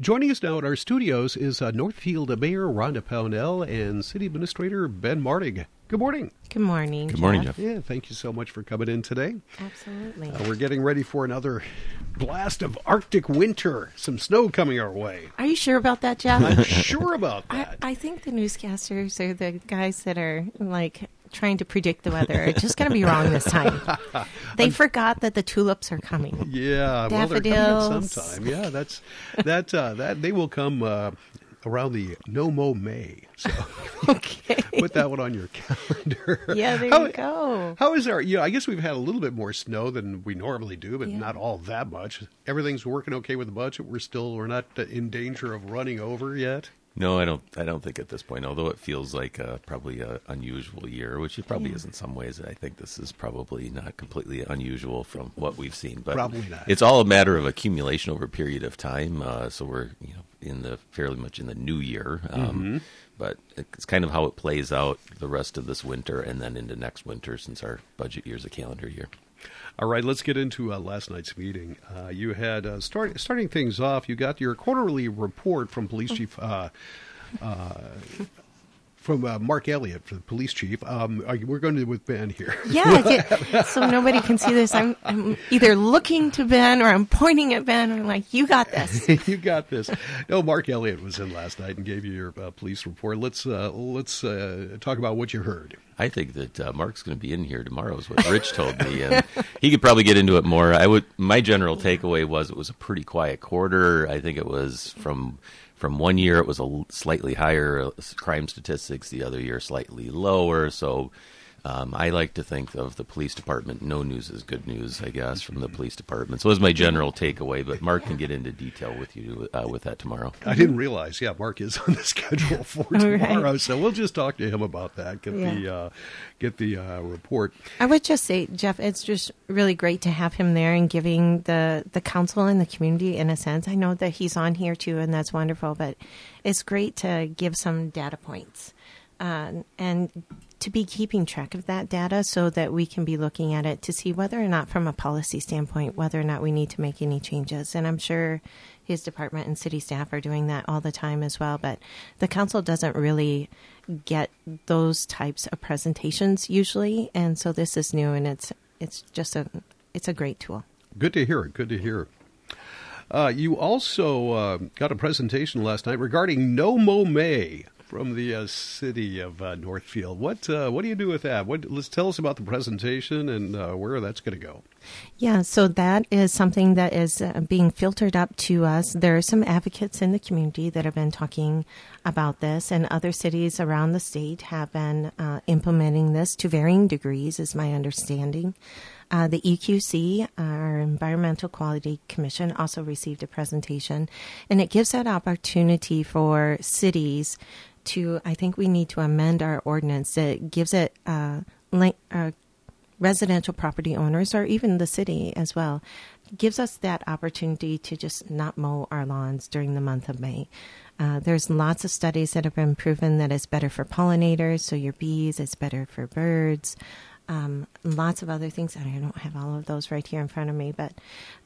Joining us now at our studios is uh, Northfield Mayor Rhonda Pownell and City Administrator Ben Martig. Good morning. Good morning. Good morning, Jeff. Yeah, thank you so much for coming in today. Absolutely. Uh, we're getting ready for another blast of Arctic winter. Some snow coming our way. Are you sure about that, Jeff? I'm sure about I, that. I think the newscasters are the guys that are like trying to predict the weather It's just going to be wrong this time. They forgot that the tulips are coming. yeah, well, they're coming at Daffodils. sometime. Yeah, that's that. Uh, that they will come uh, around the No Mow May. So Okay. put that one on your calendar. Yeah, there How- you go. How is our? You know, I guess we've had a little bit more snow than we normally do, but Yeah. not all that much. Everything's working okay with the budget. We're still we're not in danger of running over yet. No, I don't. I don't think at this point. Although it feels like uh, probably an unusual year, which it probably Yeah. is in some ways. I think this is probably not completely unusual from what we've seen. But Probably not. It's all a matter of accumulation over a period of time. Uh, so we're you know in the fairly much in the new year. Um, Mm-hmm. But it's kind of how it plays out the rest of this winter and then into next winter, since our budget year is a calendar year. All right, let's get into uh, last night's meeting. Uh, you had uh, start starting things off. You got your quarterly report from Police Chief. From uh, Mark Elliott, the police chief. Um, are you- we're going to do with Ben here. Yeah, I get- so nobody can see this. I'm, I'm either looking to Ben or I'm pointing at Ben. I'm like, you got this. you got this. No, Mark Elliott was in last night and gave you your uh, police report. Let's uh, let's uh, talk about what you heard. I think that uh, Mark's going to be in here tomorrow, is what Rich told me, and he could probably get into it more. I would. My general takeaway was it was a pretty quiet quarter. I think it was from from one year it was a slightly higher uh, crime statistics, the other year slightly lower. So. Um, I like to think of the police department. No news is good news, I guess, from the police department. So, it was my general takeaway. But Mark can get into detail with you uh, with that tomorrow. I didn't realize. Yeah, Mark is on the schedule for Right. tomorrow, so we'll just talk to him about that. Get the uh, get the uh, report. I would just say, Jeff, it's just really great to have him there and giving the, the council and the community, in a sense. I know that he's on here too, and that's wonderful, but it's great to give some data points uh, and to be keeping track of that data so that we can be looking at it to see whether or not, from a policy standpoint, whether or not we need to make any changes. And I'm sure his department and city staff are doing that all the time as well, but the council doesn't really get those types of presentations usually, and so this is new and it's it's just a it's a great tool. Good to hear. Good to hear. Uh, you also uh, got a presentation last night regarding No Mow May from the uh, city of uh, Northfield. What uh, what do you do with that? What, let's tell us about the presentation and uh, where that's going to go. Yeah, so that is something that is uh, being filtered up to us. There are some advocates in the community that have been talking about this, and other cities around the state have been uh, implementing this to varying degrees, is my understanding. Uh, the EQC, our Environmental Quality Commission, also received a presentation, and it gives that opportunity for cities to. I think we need to amend our ordinance. that gives it uh, link, uh, residential property owners or even the city as well gives us that opportunity to just not mow our lawns during the month of May. Uh, there's lots of studies that have been proven that it's better for pollinators, so your bees, it's better for birds. Um, lots of other things, I don't have all of those right here in front of me, but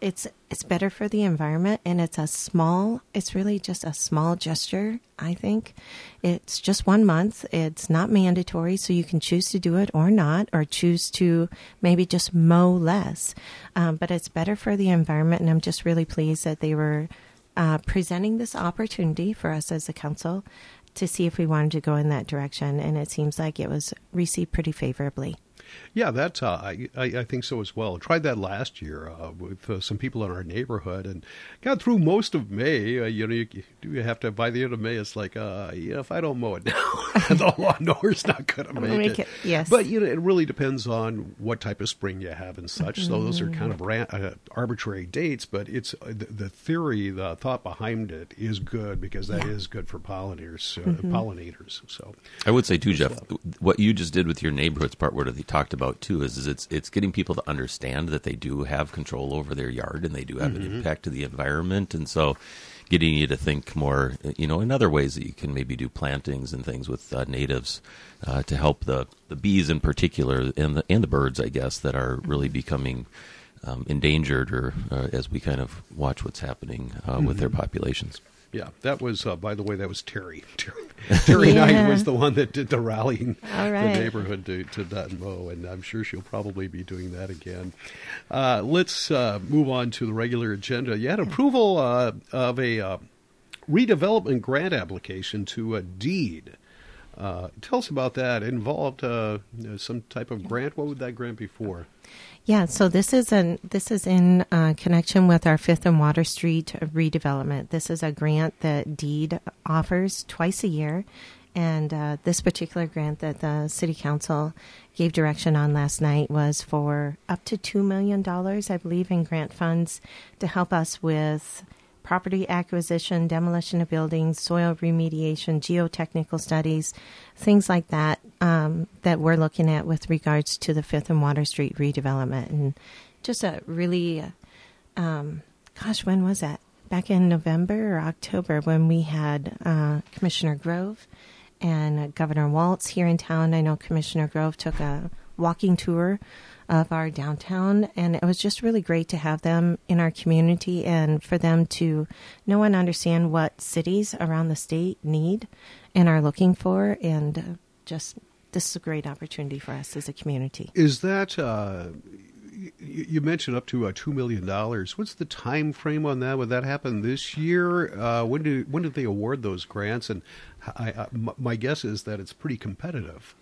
it's it's better for the environment, and it's a small. It's really just a small gesture. I think it's just one month. It's not mandatory, so you can choose to do it or not, or choose to maybe just mow less. Um, but it's better for the environment, and I'm just really pleased that they were uh, presenting this opportunity for us as a council to see if we wanted to go in that direction, and it seems like it was received pretty favorably. Yeah, that's uh, I, I I think so as well. Tried that last year uh, with uh, some people in our neighborhood and got through most of May. Uh, you know, you, you have to by the end of May. It's like, uh, you know, if I don't mow it now, the lawnmower's not going to make, make it. it, yes. but you know, it really depends on what type of spring you have and such. So those are kind of Mm. ran, uh, arbitrary dates, but it's uh, the, the theory, the thought behind it is good because that is good for pollinators. Uh, Mm-hmm. Pollinators. So I would say too, Jeff, what you just did with your neighborhoods part, what they talked about too, is, is it's it's getting people to understand that they do have control over their yard and they do have an impact to the environment, and so getting you to think more, you know, in other ways that you can maybe do plantings and things with uh, natives uh, to help the the bees in particular and the and the birds, I guess, that are really becoming. Um, endangered, or uh, as we kind of watch what's happening uh, with their populations. Yeah, that was, uh, by the way, that was Terry. Terry, Terry Yeah. Knight was the one that did the rallying All right. the neighborhood to, to Dutton-Mow, and I'm sure she'll probably be doing that again. Uh, let's uh, move on to the regular agenda. You had approval uh, of a uh, redevelopment grant application to a DEED. Uh, tell us about that. It involved uh, you know, some type of grant. What would that grant be for? Yeah, so this is an this is in uh, connection with our Fifth and Water Street redevelopment. This is a grant that DEED offers twice a year, and uh, this particular grant that the City Council gave direction on last night was for up to two million dollars, I believe, in grant funds to help us with property acquisition, demolition of buildings, soil remediation, geotechnical studies, things like that um, that we're looking at with regards to the Fifth and Water Street redevelopment, and just a really, um, gosh, when was that? Back in November or October when we had uh, Commissioner Grove and Governor Walz here in town. I know Commissioner Grove took a walking tour of our downtown, and it was just really great to have them in our community and for them to know and understand what cities around the state need and are looking for, and uh, just this is a great opportunity for us as a community. Is that uh, you, mentioned up to uh, two million dollars? What's the time frame on that? Would that happen this year? Uh, when do when did they award those grants? And I, I, my guess is that it's pretty competitive.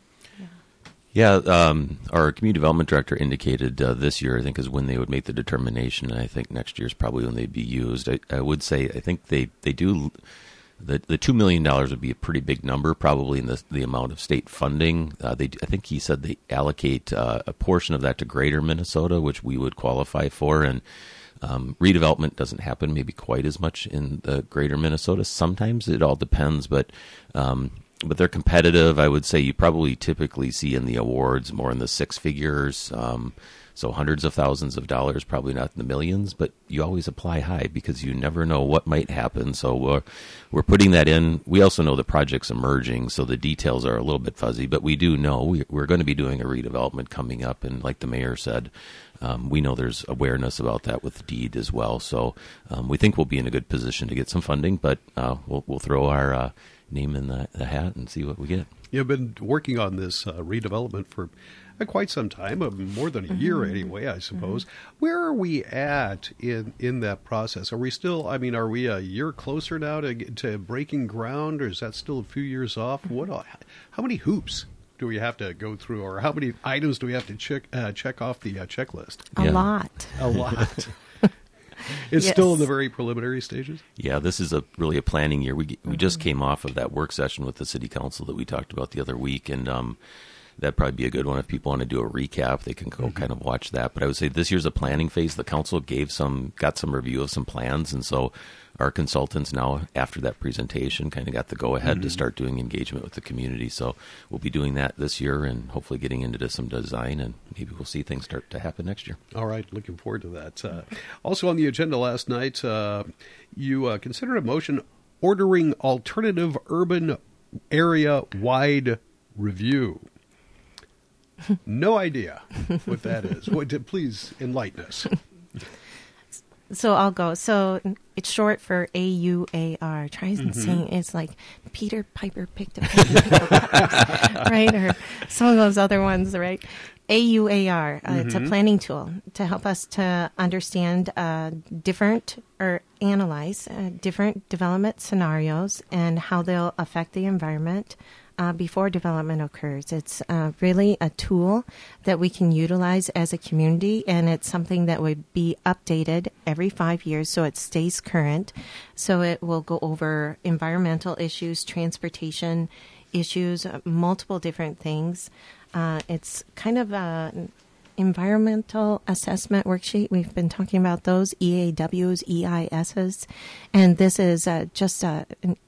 Yeah, um, our community development director indicated uh, this year, I think, is when they would make the determination. And I think next year is probably when they'd be used. I, I would say, I think they, they do. The the two million dollars would be a pretty big number, probably in the the amount of state funding. Uh, they, I think he said they allocate uh, a portion of that to Greater Minnesota, which we would qualify for, and um, redevelopment doesn't happen maybe quite as much in the Greater Minnesota. Sometimes it all depends, but um, but they're competitive. I would say you probably typically see in the awards more in the six figures, um, so hundreds of thousands of dollars, probably not the millions. But you always apply high because you never know what might happen. So we're we're putting that in. We also know the project's emerging, so the details are a little bit fuzzy. But we do know we, we're going to be doing a redevelopment coming up, and like the mayor said. Um, we know there's awareness about that with DEED as well, so um, we think we'll be in a good position to get some funding. But uh, we'll we'll throw our uh, name in the, the hat and see what we get. You've been working on this uh, redevelopment for quite some time, uh, more than a year anyway, I suppose. Where are we at in in that process? Are we still? I mean, are we a year closer now to to breaking ground, or is that still a few years off? What? How many hoops? Do we have to go through, or how many items do we have to check uh, check off the uh, checklist? A Yeah. lot. A lot. it's still in the very preliminary stages. Yeah, this is a really a planning year. We we just came off of that work session with the city council that we talked about the other week, and um, that'd probably be a good one if people want to do a recap. They can go kind of watch that. But I would say this year's a planning phase. The council gave some got some review of some plans, and so our consultants now after that presentation kind of got the go ahead to start doing engagement with the community. So we'll be doing that this year, and hopefully getting into some design, and maybe we'll see things start to happen next year. All right, looking forward to that. Uh, also on the agenda last night, uh, you uh, considered a motion ordering alternative urban area wide review. No idea what that is. Please enlighten us. So I'll go. So it's short for AUAR. Try saying it's like Peter Piper picked a peck, right? Or some of those other ones, right? AUAR. Uh, It's a planning tool to help us to understand uh, different or analyze uh, different development scenarios and how they'll affect the environment uh, before development occurs. It's uh, really a tool that we can utilize as a community, and it's something that would be updated every five years so it stays current. So it will go over environmental issues, transportation issues, multiple different things. Uh, it's kind of a environmental assessment worksheet. We've been talking about those EAWs, EISs, and this is uh, just a, an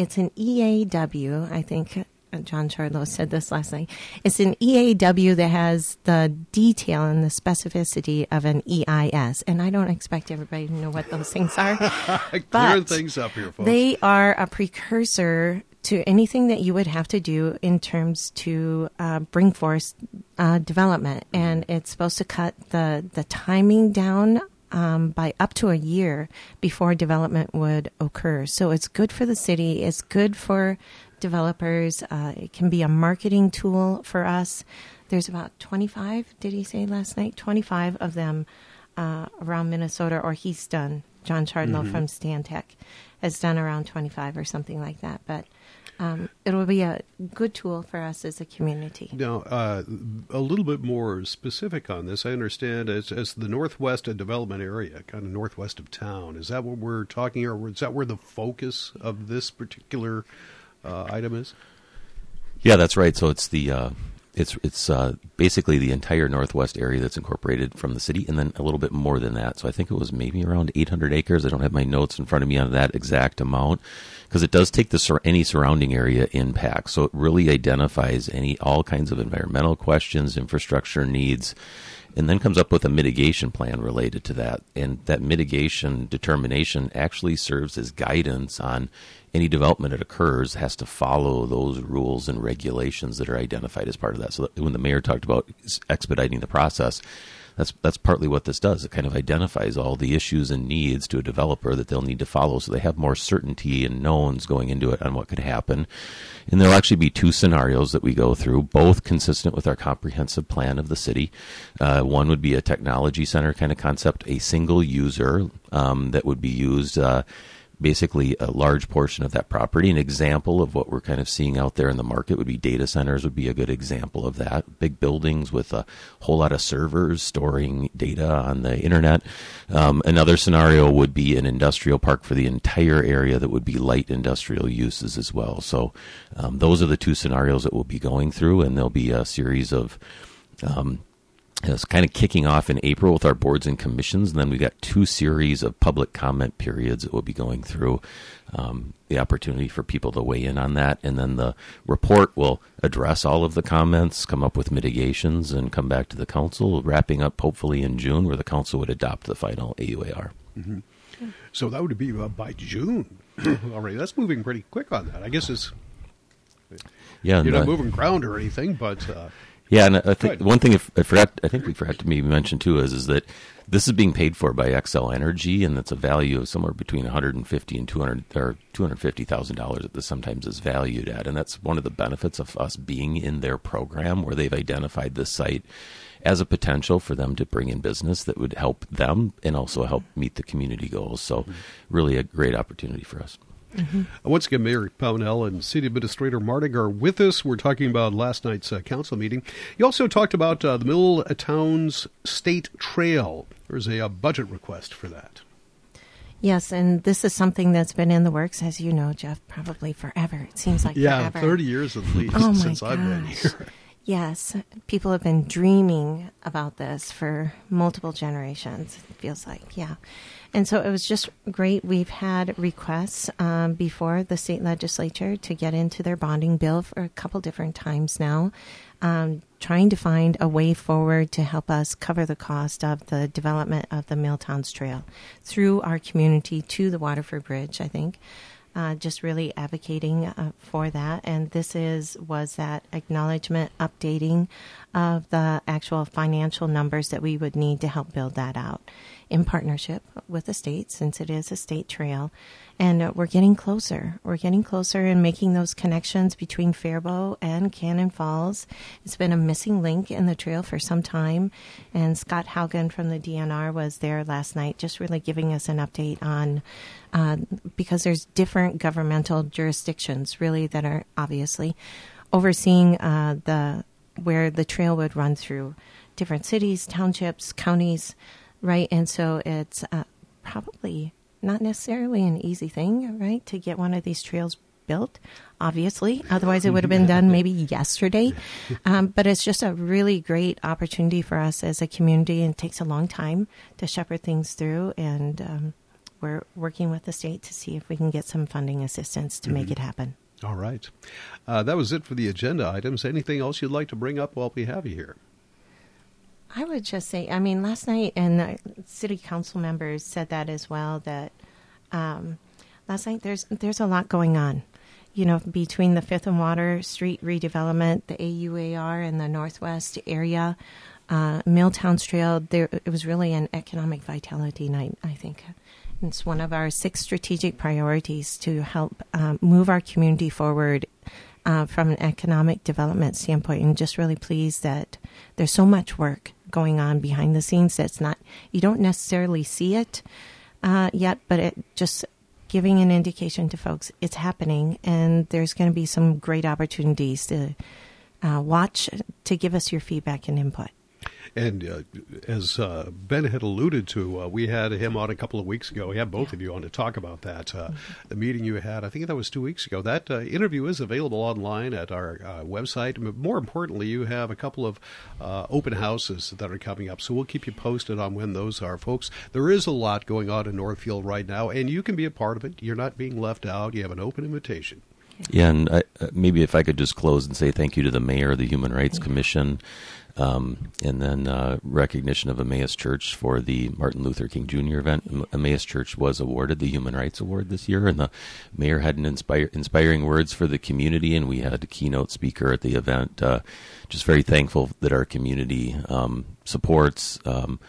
it's an EAW. I think uh, John Shardlow said this last night. It's an EAW that has the detail and the specificity of an EIS. And I don't expect everybody to know what those things are. Clearing things up here, folks. They are a precursor to anything that you would have to do in terms to uh, bring forth uh, development, and it's supposed to cut the the timing down um, by up to a year before development would occur. So it's good for the city. It's good for developers. Uh, it can be a marketing tool for us. There's about 25, did he say last night? 25 of them uh, around Minnesota, or he's done. John Shardlow mm-hmm. from Stantec has done around 25 or something like that. But um, it will be a good tool for us as a community. Now, uh, a little bit more specific on this. I understand as, as the northwest development area, kind of northwest of town. Is that what we're talking, or is that where the focus of this particular uh, item is? Yeah, that's right. So it's the uh, it's it's uh, basically the entire northwest area that's incorporated from the city, and then a little bit more than that. So I think it was maybe around 800 acres. I don't have my notes in front of me on that exact amount because it does take the sur- any surrounding area impact. So it really identifies any all kinds of environmental questions, infrastructure needs, and then comes up with a mitigation plan related to that. And that mitigation determination actually serves as guidance on any development that occurs has to follow those rules and regulations that are identified as part of that. So when the mayor talked about expediting the process, that's that's partly what this does. It kind of identifies all the issues and needs to a developer that they'll need to follow, so they have more certainty and knowns going into it on what could happen. And there'll actually be two scenarios that we go through, both consistent with our comprehensive plan of the city. Uh, one would be a technology center kind of concept, a single user um, that would be used. Uh, basically a large portion of that property. An example of what we're kind of seeing out there in the market would be data centers would be a good example of that. Big buildings with a whole lot of servers storing data on the internet. Um, another scenario would be an industrial park for the entire area that would be light industrial uses as well. So um, those are the two scenarios that we'll be going through, and there'll be a series of um, it's kind of kicking off in April with our boards and commissions, and then we've got two series of public comment periods that we'll be going through. Um, the opportunity for people to weigh in on that, and then the report will address all of the comments, come up with mitigations, and come back to the council, wrapping up hopefully in June, where the council would adopt the final AUAR. Mm-hmm. So that would be uh, by June already. That's moving pretty quick on that. I guess it's yeah, you're not moving ground or anything, but. Uh, yeah, and I think Good. one thing I forgot, I think we forgot to maybe mention too is is that this is being paid for by Xcel Energy, and it's a value of somewhere between 150 and 200 or 250 thousand dollars that this sometimes is valued at, and that's one of the benefits of us being in their program where they've identified this site as a potential for them to bring in business that would help them and also help meet the community goals. So, mm-hmm. really a great opportunity for us. Mm-hmm. Once again, Mayor Pownell and City Administrator Martig are with us. We're talking about last night's uh, council meeting. You also talked about uh, the Milltowns State Trail. There's a, a, budget request for that. Yes, and this is something that's been in the works, as you know, Jeff, probably forever. It seems like yeah, forever. 30 years at least oh since I've been here. Yes, people have been dreaming about this for multiple generations, it feels like, yeah. And so it was just great. We've had requests um, before the state legislature to get into their bonding bill for a couple different times now, um, trying to find a way forward to help us cover the cost of the development of the Milltowns Trail through our community to the Waterford Bridge, I think uh, just really advocating uh, for that. And this is was that acknowledgement updating of the actual financial numbers that we would need to help build that out in partnership with the state, since it is a state trail. And uh, we're getting closer. We're getting closer and making those connections between Faribault and Cannon Falls. It's been a missing link in the trail for some time. And Scott Haugen from the DNR was there last night, just really giving us an update on uh, because there's different governmental jurisdictions really that are obviously overseeing uh, the where the trail would run through different cities, townships, counties, right? And so it's uh, probably not necessarily an easy thing, right, to get one of these trails built, obviously. Otherwise, it would have been done maybe yesterday. Um, but it's just a really great opportunity for us as a community, and it takes a long time to shepherd things through. And um, we're working with the state to see if we can get some funding assistance to mm-hmm. make it happen. All right. Uh, that was it for the agenda items. Anything else you'd like to bring up while we have you here? I would just say, I mean, last night, and the city council members said that as well. That um, last night there's there's a lot going on, you know, between the Fifth and Water Street redevelopment, the AUAR, and the Northwest area. uh, Milltowns Trail, there it was really an economic vitality night. I think it's one of our six strategic priorities to help um, move our community forward uh, from an economic development standpoint. And just really pleased that there's so much work going on behind the scenes that's not you don't necessarily see it uh, yet, but it just giving an indication to folks it's happening, and there's going to be some great opportunities to uh, watch to give us your feedback and input. And uh, as uh, Ben had alluded to, uh, we had him on a couple of weeks ago. We had both of you on to talk about that. Uh, mm-hmm. The meeting you had, I think that was two weeks ago. That uh, interview is available online at our uh, website. More importantly, you have a couple of open houses that are coming up. So we'll keep you posted on when those are, folks. There is a lot going on in Northfield right now, and you can be a part of it. You're not being left out. You have an open invitation. Yeah, and I, maybe if I could just close and say thank you to the mayor, the Human Rights Commission, um, and then uh, recognition of Emmaus Church for the Martin Luther King Jr. event. Emmaus Church was awarded the Human Rights Award this year, and the mayor had an inspire, inspiring words for the community, and we had a keynote speaker at the event. Uh, just very thankful that our community um, supports. Um,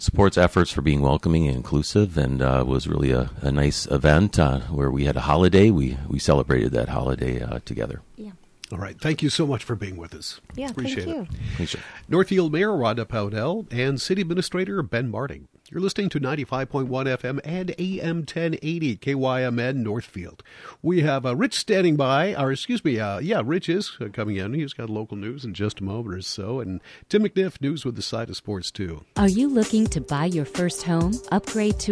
supports efforts for being welcoming and inclusive, and uh, was really a, a nice event uh, where we had a holiday. We we celebrated that holiday uh, together. Yeah. All right. Thank you so much for being with us. Yeah, Appreciate thank it. you. Appreciate Northfield Mayor Rhonda Pownell and City Administrator Ben Martig. You're listening to 95.1 FM and AM 1080 KYMN Northfield. We have uh, Rich standing by, or excuse me, uh, yeah, Rich is uh, coming in. He's got local news in just a moment or so, and Tim McNiff, news with the side of sports too. Are you looking to buy your first home, upgrade to